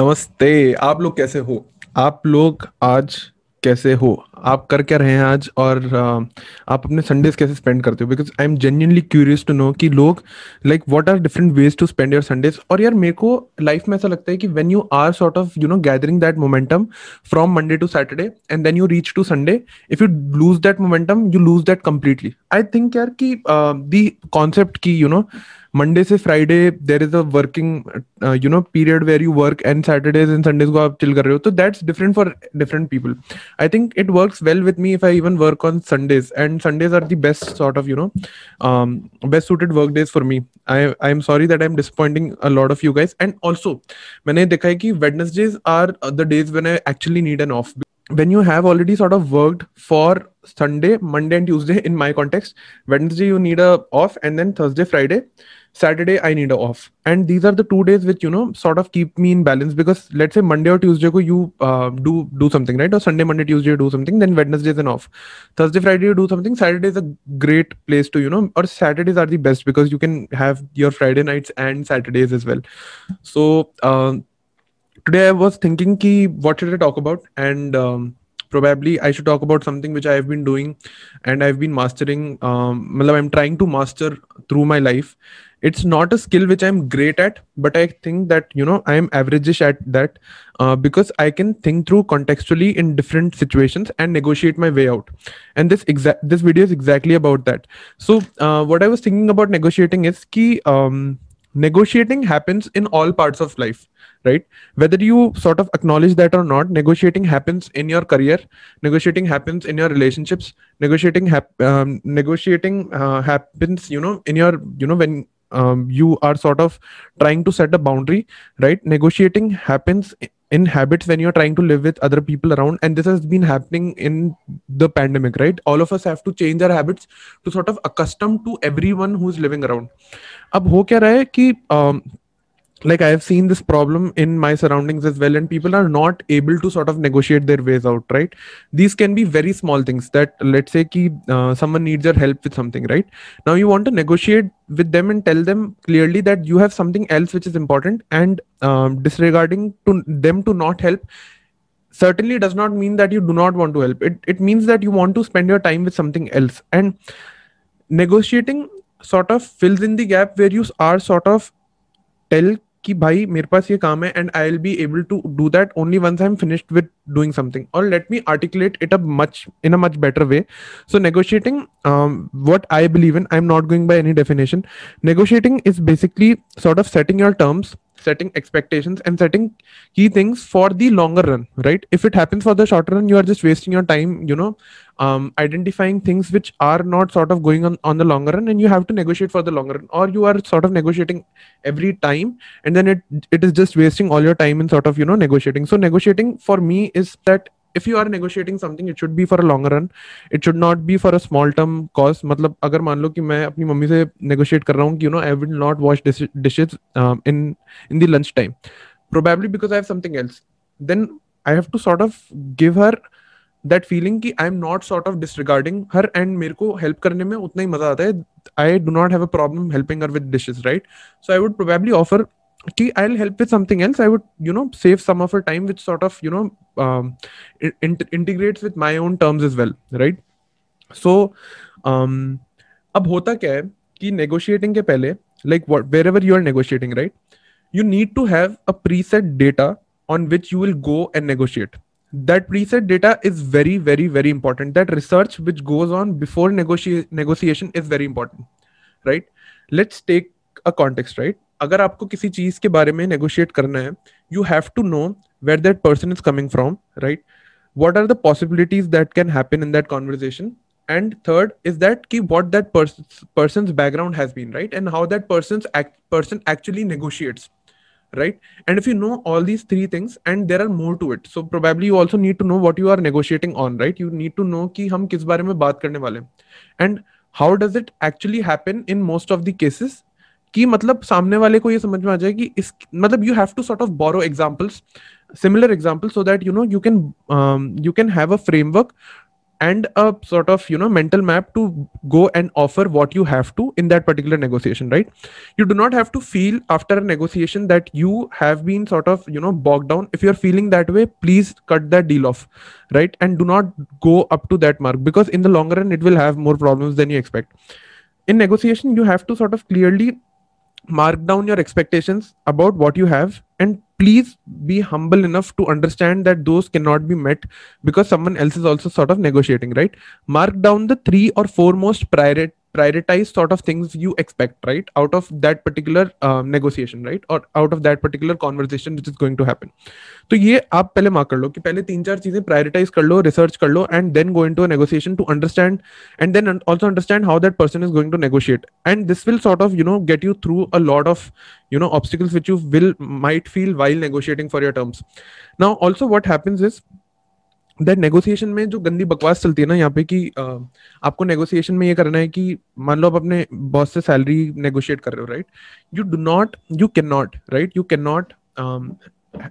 नमस्ते आप लोग कैसे हो? आप लोग आज कैसे हो? आप कर क्या रहे हैं आज? और आप अपने संडेज कैसे स्पेंड करते हो? Because I am genuinely curious to know कि लोग like what are different ways to spend your Sundays और यार, मेरे को लाइफ में ऐसा लगता है कि when you are sort of you know gathering that momentum from Monday to Saturday and then you reach to Sunday if you lose that momentum you lose that completely I think यार कि the concept की you know Monday से Friday there is a working you know period where you work and Saturdays and Sundays को आप chill कर रहे हो तो that's different for different people I think it works works well with me if i even work on sundays. And sundays are the best sort of you know um, best suited work days for me. I i'm sorry that i'm disappointing a lot of you guys. And also I have seen that wednesdays are the days when i actually need an off when you have already sort of worked for sunday monday and tuesday in my context wednesday you need a off and then thursday friday Saturday I need a off, and these are the two days which you know sort of keep me in balance because let's say Monday or Tuesday ko you uh, do do something right, or Sunday, Monday, Tuesday you do something, then Wednesday is an off. Thursday, Friday you do something. Saturday is a great place to you know, or Saturdays are the best because you can have your Friday nights and Saturdays as well. So uh, today I was thinking ki what should I talk about and. Um, probably I should talk about something which I have been doing and I've been mastering. Um, I'm trying to master through my life it's not a skill which i'm great at but i think that you know i am averageish at that uh, because i can think through contextually in different situations and negotiate my way out and this exact this video is exactly about that so uh, what i was thinking about negotiating is key um, negotiating happens in all parts of life right? Whether you sort of acknowledge that or not negotiating happens in your career negotiating happens in your relationships negotiating hap- um, negotiating uh, happens you know in your you know when um, you are sort of trying to set a boundary right? Negotiating happens in habits when you're trying to live with other people around and this has been happening in the pandemic right? All of us have to change our habits to sort of accustom to everyone who's living around. Ab ho kya raha hai ki um, like i have seen this problem in my surroundings as well and people are not able to sort of negotiate their ways out right? These can be very small things that let's say ki, uh, someone needs your help with something right? Now you want to negotiate with them and tell them clearly that you have something else which is important and um, disregarding to them to not help certainly does not mean that you do not want to help. It it means that you want to spend your time with something else. And negotiating sort of fills in the gap where you are sort of tell कि भाई मेरे पास ये काम है and I will be able to do that only once I am finished with doing something और let me articulate it a much in a much better way so negotiating what I believe in I am not going by any definition negotiating is basically sort of setting your terms setting expectations and setting key things for the longer run right? If it happens for the shorter run you are just wasting your time you know um, identifying things which are not sort of going on on the longer run and you have to negotiate for the longer run. Or you are sort of negotiating every time and then it it is just wasting all your time in sort of you know negotiating. So negotiating for me is that if you are negotiating something it should be for a long run it should not be for a small term cause मतलब अगर मान लो कि मैं अपनी mummy से negotiate कर रहा हूँ कि you know I will not wash dishes in in the lunch time probably because I have something else then I have to sort of give her that feeling कि I am not sort of disregarding her and मेरे को help करने में उतना ही मज़ा आता है. I do not have a problem helping her with dishes right so I would probably offer I'll help with something else. I would, you know, save some of her time, which sort of, you know, um, in- integrates with my own terms as well, right? So, um, अब होता क्या है कि negotiating के पहले, like what wherever you are negotiating, right? You need to have a preset data on which you will go and negotiate. That preset data is very, very, very important. That research which goes on before negotiate negotiation is very important, right? Let's take a context, right? अगर आपको किसी चीज़ के बारे में negotiate करना है you have to know where that person is coming from right the possibilities that can happen in that conversation and third is that ki what that pers- person's background has been right and how that person's act- person actually negotiates right and if you know all these three things and there are more to it so probably you also need to know what you are negotiating on right you need to know ki hum kis bare mein baat karne wale and how does it actually happen in most of the cases कि मतलब सामने वाले को ये समझ में आ जाए कि इस मतलब you have to sort of borrow examples similar example so that you know you can you can have a framework and a sort of you know mental map to go and offer what you have to in that particular negotiation right you do not have to feel after a that you have been sort of you know bogged down if you are feeling that way please cut that deal off right and do not go up to that mark because in the long run it will have more problem then you expect in negotiation you have to sort of clearly mark down your expectations about what you have and please be humble enough to understand that those cannot be met because someone else is also sort of negotiating right? Mark down the three or four most priority prioritize sort of things you expect right out of that particular uh, negotiation right or out of that particular conversation which is going to happen तो ये आप पहले mark कर लो कि पहले तीन चार चीजें प्रायोरिटाइज कर लो रिसर्च कर लो and then go in to negotiation to understand and then also understand how that person is going to negotiate and this will sort of you know get you through a lot of you know obstacles which you will might feel while negotiating for your terms now also what happens is that negotiation में जो गंदी बकवास चलती है ना यहाँ पे कि आपको नेगोशिएशन में ये करना है कि मान लो आप अपने बॉस से सैलरी नेगोशिएट कर रहे हो right you do not you can not right you can not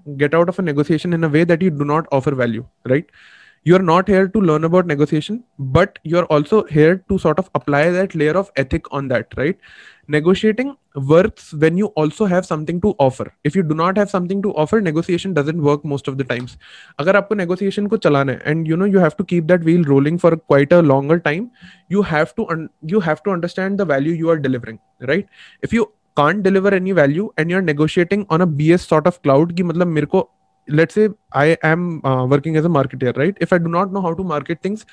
get out of a negotiation in a way that you do not offer value value right you're not here to learn about negotiation but you're also here to sort of apply that layer of ethic on that right? Negotiating works when you also have something to offer. If you do not have something to offer negotiation doesn't work most of the times. Agar aapko negotiation chalana hai and you know you have to keep that wheel rolling for quite a longer time you have to un- you have to understand the value you are delivering right? If you can't deliver any value and you're negotiating on a bs sort of cloud ki matlab mere ko let's say i am uh, working as a marketer right? If i do not know how to market things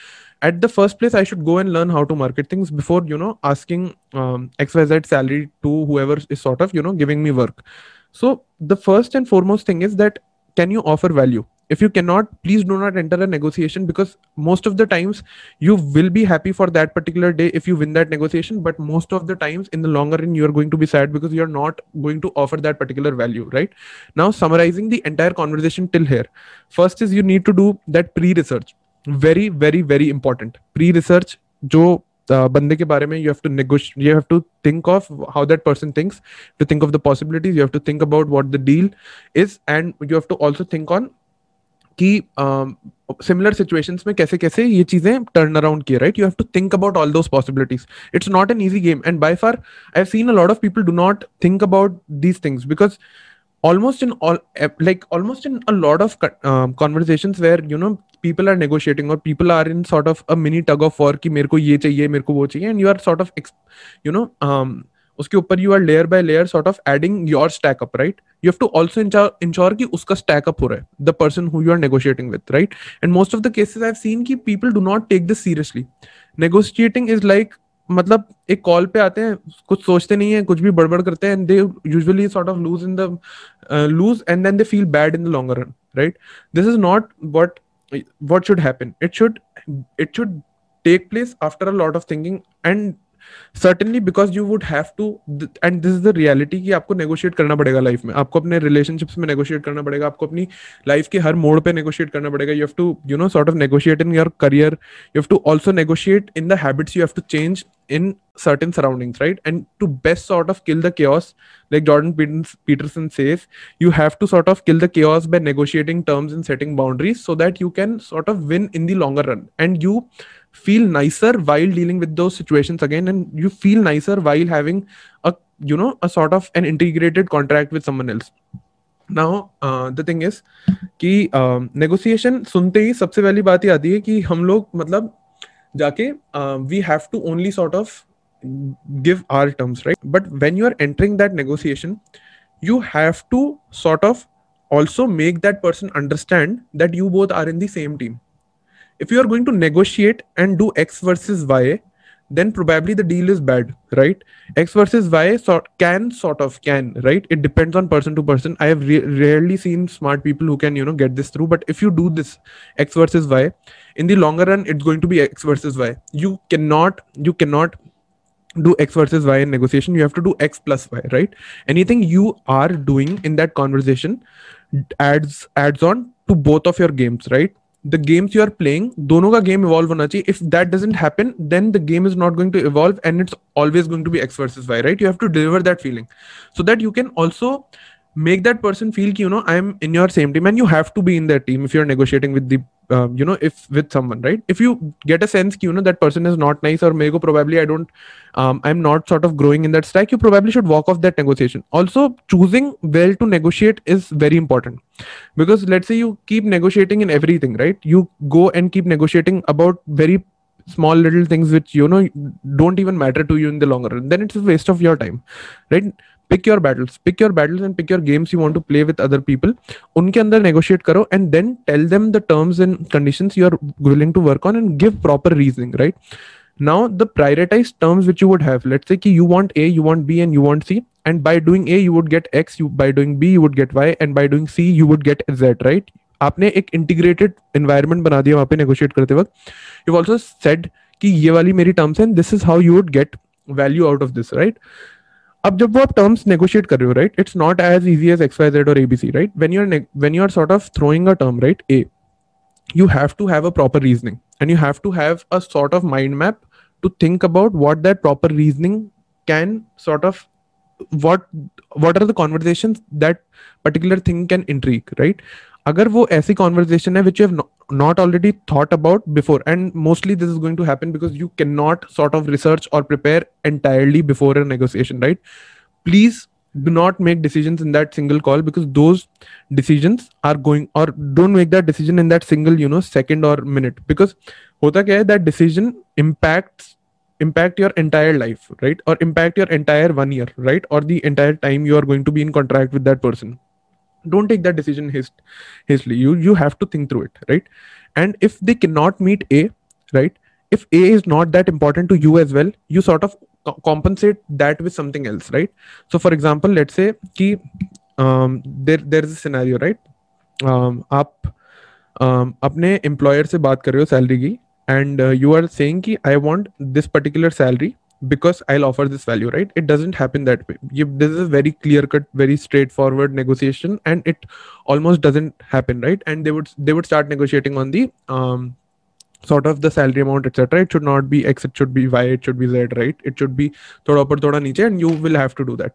at the first place i should go and learn how to market things before you know asking um, xyz salary to whoever is sort of you know giving me work. So the first and foremost thing is that can you offer value if you cannot please do not enter a negotiation because most of the times you will be happy for that particular day if you win that negotiation but most of the times in the longer run you are going to be sad because you are not going to offer that particular value right now summarizing the entire conversation till here first is you need to do that pre research very very very important pre research जो बंदे के बारे में you have to negotiate you have to think of how that person thinks to think of the possibilities you have to think about what the deal is and you have to also think on कि similar situation में कैसे कैसे ये चीज़ें turn around किए right you have to think about all दो possibilities it's not an easy game and by far I seen a lot of people do not think about these things because almost in like almost in a lot of conversation where you know people are negotiating और people are in sort of a mini tug of war कि मेरे को ये चाहिए मेरे को वो चाहिए and you are sort of you know उसके ऊपर you are layer by layer sort of adding your stack up right you have to also ensure कि उसका स्टैक अप हो रहा है the person who you are negotiating with right and most of the cases I have seen कि people do not take this seriously negotiating is like मतलब एक call पे आते हैं, कुछ सोचते नहीं है, कुछ भी बड़बड़ करते हैं and they usually sort of lose in the lose and then they feel bad in the longer run right this is not what what should happen. It should it should take place after a lot of thinking and certainly because you would have to and this is the reality कि आपको negotiate करना पड़ेगा life में आपको अपने relationships में negotiate करना पड़ेगा आपको अपनी लाइफ के हर मोड पे नेगोशिएट करना पड़ेगा you have to you know sort of negotiate in your career you have to also negotiate in the habits you have to change in certain surroundings right and to best sort of kill the chaos like jordan peterson says you have to sort of kill the chaos by negotiating terms and setting boundaries so that you can sort of win in the longer run and you feel nicer while dealing with those situations again and you feel nicer while having a you know a sort of an integrated contract with someone else now the thing is कि negotiation uh, सुनते ही सबसे पहली बात ये आती है कि हम लोग मतलब जाके we have to only sort of give our terms right but when you are entering that negotiation you have to sort of also make that person understand that you both are in the same team if you are going to negotiate and do x versus y then probably the deal is bad right? X versus y sort can sort of can right? It depends on person to person. I have re- rarely seen smart people who can you know get this through. But if you do this x versus y in the longer run it's going to be x versus y. You cannot you cannot do x versus y in negotiation. You have to do x plus y right? Anything you are doing in that conversation adds adds on to both of your games right the games you are playing दोनों का game evolve होना चाहिए if that doesn't happen then the game is not going to evolve and it's always going to be x versus Y right you have to deliver that feeling so that you can also make that person feel you know i'm in your same team and you have to be in that team if you're negotiating with the uh, you know if with someone right? If you get a sense you know that person is not nice or maybe probably i don't um, i'm not sort of growing in that stack you probably should walk off that negotiation. Also choosing well to negotiate is very important. Because let's say you keep negotiating in everything right? You go and keep negotiating about very small little things which you know don't even matter to you in the longer run then it's a waste of your time right pick your battles pick your battles and pick your games you want to play with other people unke andar negotiate karo and then tell them the terms and conditions you are willing to work on and give proper reasoning right now the prioritized terms which you would have let's say ki you want a you want b and you want c and by doing a you would get x you by doing b you would get y and by doing c you would get z right आपने एक integrated environment बना दिया वहाँ पे negotiate करते वक्त you also said कि ये वाली मेरी terms and this is how you would get value out of this right अब जब वो आप टर्म्स नेगोशिएट कर रहे हो right it's not as easy as X Y Z और ABC right when you are when you are sort of throwing a term right A you have to have a proper reasoning and you have to have a sort of mind map to think about what that proper reasoning can sort of what what are the conversations that particular thing can intrigue right अगर वो ऐसी conversation है which you have not already thought about before and mostly this is going to happen because you can not sort of research और prepare entirely before a negotiation right please do not make decisions in that single call because those decisions are going or don't make that decision in that single you know second or minute because hota kya hai that decision impacts impact your entire life right or impact your entire one year right or the entire time you are going to be in contract with that person don't take that decision hast- hastily you you have to think through it right and if they cannot meet a right if a is not that important to you as well you sort of co- compensate that with something else right so for example let's say ki um, there there is a scenario right um, आप um, अपने employer से बात कर रहे हो salary की and you are saying कि I want this particular salary because I'll offer this value, right? It doesn't happen that way. You, this is a very clear cut, very straightforward negotiation, and it almost doesn't happen, right? And they would they would start negotiating on the um, sort of the salary amount, etc. It should not be X, it should be Y, it should be Z, right? It should be thoda upar, thoda niche, and you will have to do that.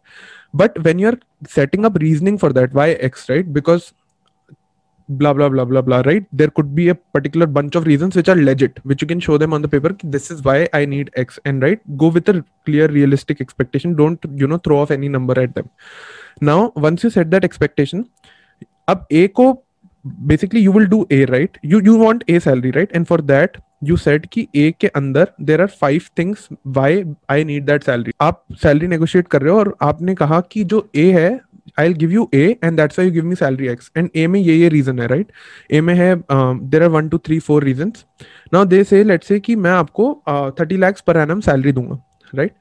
But when you're setting up reasoning for that, why X, right? Because blah blah blah blah blah right there could be a particular bunch of reasons which are legit which you can show them on the paper this is why i need x and right go with a clear realistic expectation don't you know throw off any number at them now once you set that expectation up a ko basically you will do a right you you want a salary right and for that you said कि A के अंदर there are five things why I need that salary. आप salary negotiate कर रहे हो और आपने कहा कि जो A है I give you A and that's why you give me salary X and A में ये ये रीजन है राइट right? ए में है there are one two three four reason now they say let say कि मैं आपको thirty lakhs per annum salary दूँगा right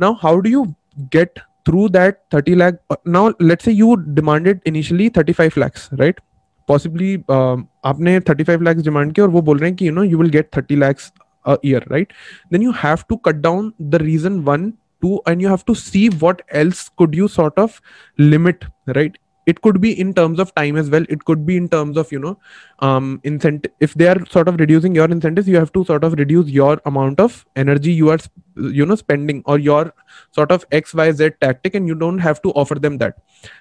now how do you get through that 30 lakh now let's say you demanded initially 35 lakhs right possibly uh, आपने 35 lakhs demand किया और वो बोल रहे हैं कि you know you will get 30 lakhs a year right then you have to cut down the reason one to and you have to see what else could you sort of limit right it could be in terms of time as well. It could be in terms of you know um incentive if they are sort of reducing your incentives you have to sort of reduce your amount of energy you are you know spending or your sort of xyz tactic and you don't have to offer them that.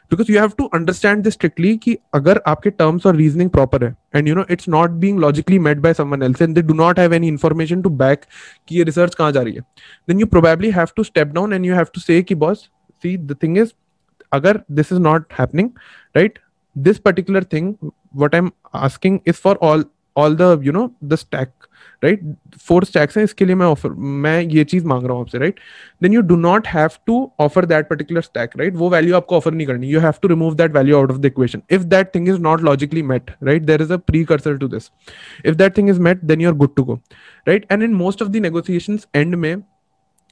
Because you have to understand this strictly ki agar aapke terms or reasoning proper hai and you know it's not being logically met by someone else and they do not have any information to back ki research ja rahi hai then you probably have to step down and you have to say ki boss see the thing is अगर this is not happening right this particular thing what i'm asking is for all all the you know the stack right four stacks हैं इसके लिए मैं offer मैं ये चीज मांग रहा हूँ आपसे right then you do not have to offer that particular stack right वो वैल्यू आपको ऑफर नहीं करनी you have to remove that value out of the equation if that thing is not logically met right there is a precursor to this if that thing is met then you are good to go right and in most of the negotiation and में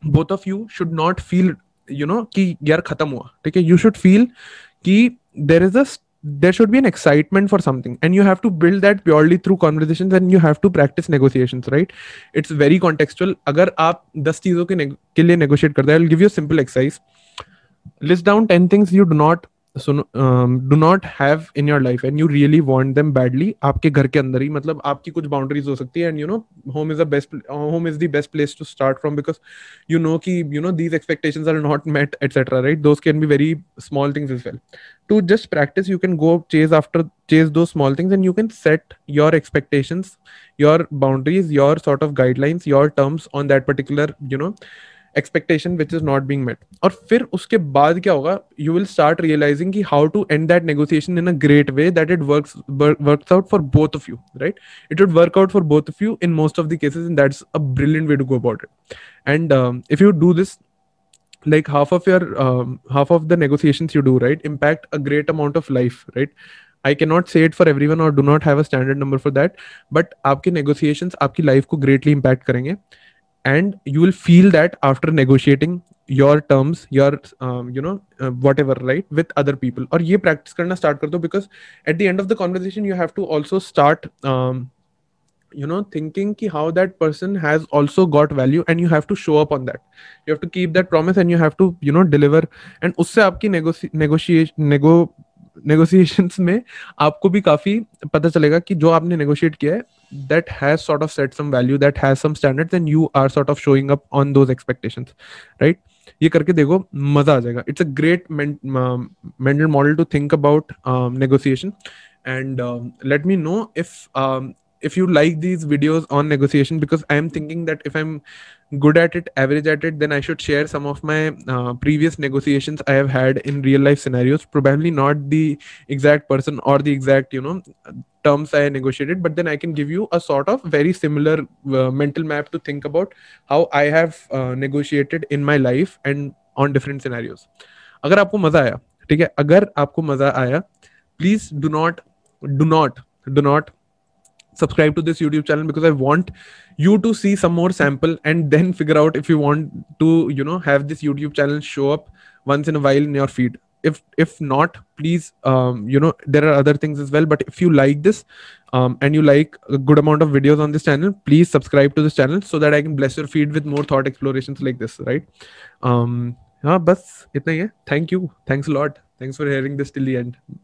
both of you should not feel you know कि यार खत्म हुआ ठीक है you should feel कि there is a there should be an excitement for something and you have to build that purely through conversations and you have to practice negotiations right it's very contextual agar aap 10 cheezon ke, ke liye negotiate karte hain i'll give you a simple exercise list down 10 things you do not um, do not have in your life and you really want them badly आपके घर के अंदर ही मतलब आपकी कुछ boundaries हो सकती है and you know home is the best home is the best place to start from because you know कि you know these expectations are not met etcetera right those can be very small things is well to just practice you can go chase after chase those small things and you can set your expectations your boundaries your sort of guidelines your terms on that particular you know expectation which is not being met और फिर उसके बाद क्या होगा? You will start realising की how to end that negotiation in a great way that it work work out for both of you right it would work out for both of you in most of the cases in that's a brilliant way to go about it and if you do this like half of your half of the negotiation you do right impact a great amount of life right I के not say it for everyone और do not है standard number for that but आपके negotiation आपकी life को greatly impact करेंगे। And you will feel that after negotiating your terms your um, you know uh, whatever right with other people और ये practice करना start कर दो because at the end of the conversation you have to also start um, you know thinking ki how that person has also got value and you have to show up on that you have to keep that promise and you have to you know deliver and उससे आपकी negotiation nego negotiations में आपको भी काफ़ी पता चलेगा कि जो आपने negotiate किया है that has sort of set some value that has some standards and you are sort of showing up on those expectations right ये करके देखो मजा आ जाएगा it's a great mental model to think about negotiation and um, let me know if um, if you like these videos on negotiation because i am thinking that if i'm good at it average at it then i should share some of my uh, previous negotiations i have had in real life scenarios probably not the exact person or the exact you know terms i negotiated but then i can give you a sort of very similar uh, mental map to think about how i have uh, negotiated in my life and on different scenarios अगर आपको मजा आया ठीक है अगर आपको मजा आया please do not do not do not subscribe to this youtube channel because i want you to see some more sample and then figure out if you want to you know have this youtube channel show up once in a while in your feed. If if not please um, you know there are other things as well but if you like this um, and you like a good amount of videos on this channel please subscribe to this channel so that i can bless your feed with more thought explorations like this right? Um yeah bus itna hi hai. Thank you. Thanks a lot. Thanks for hearing this till the end.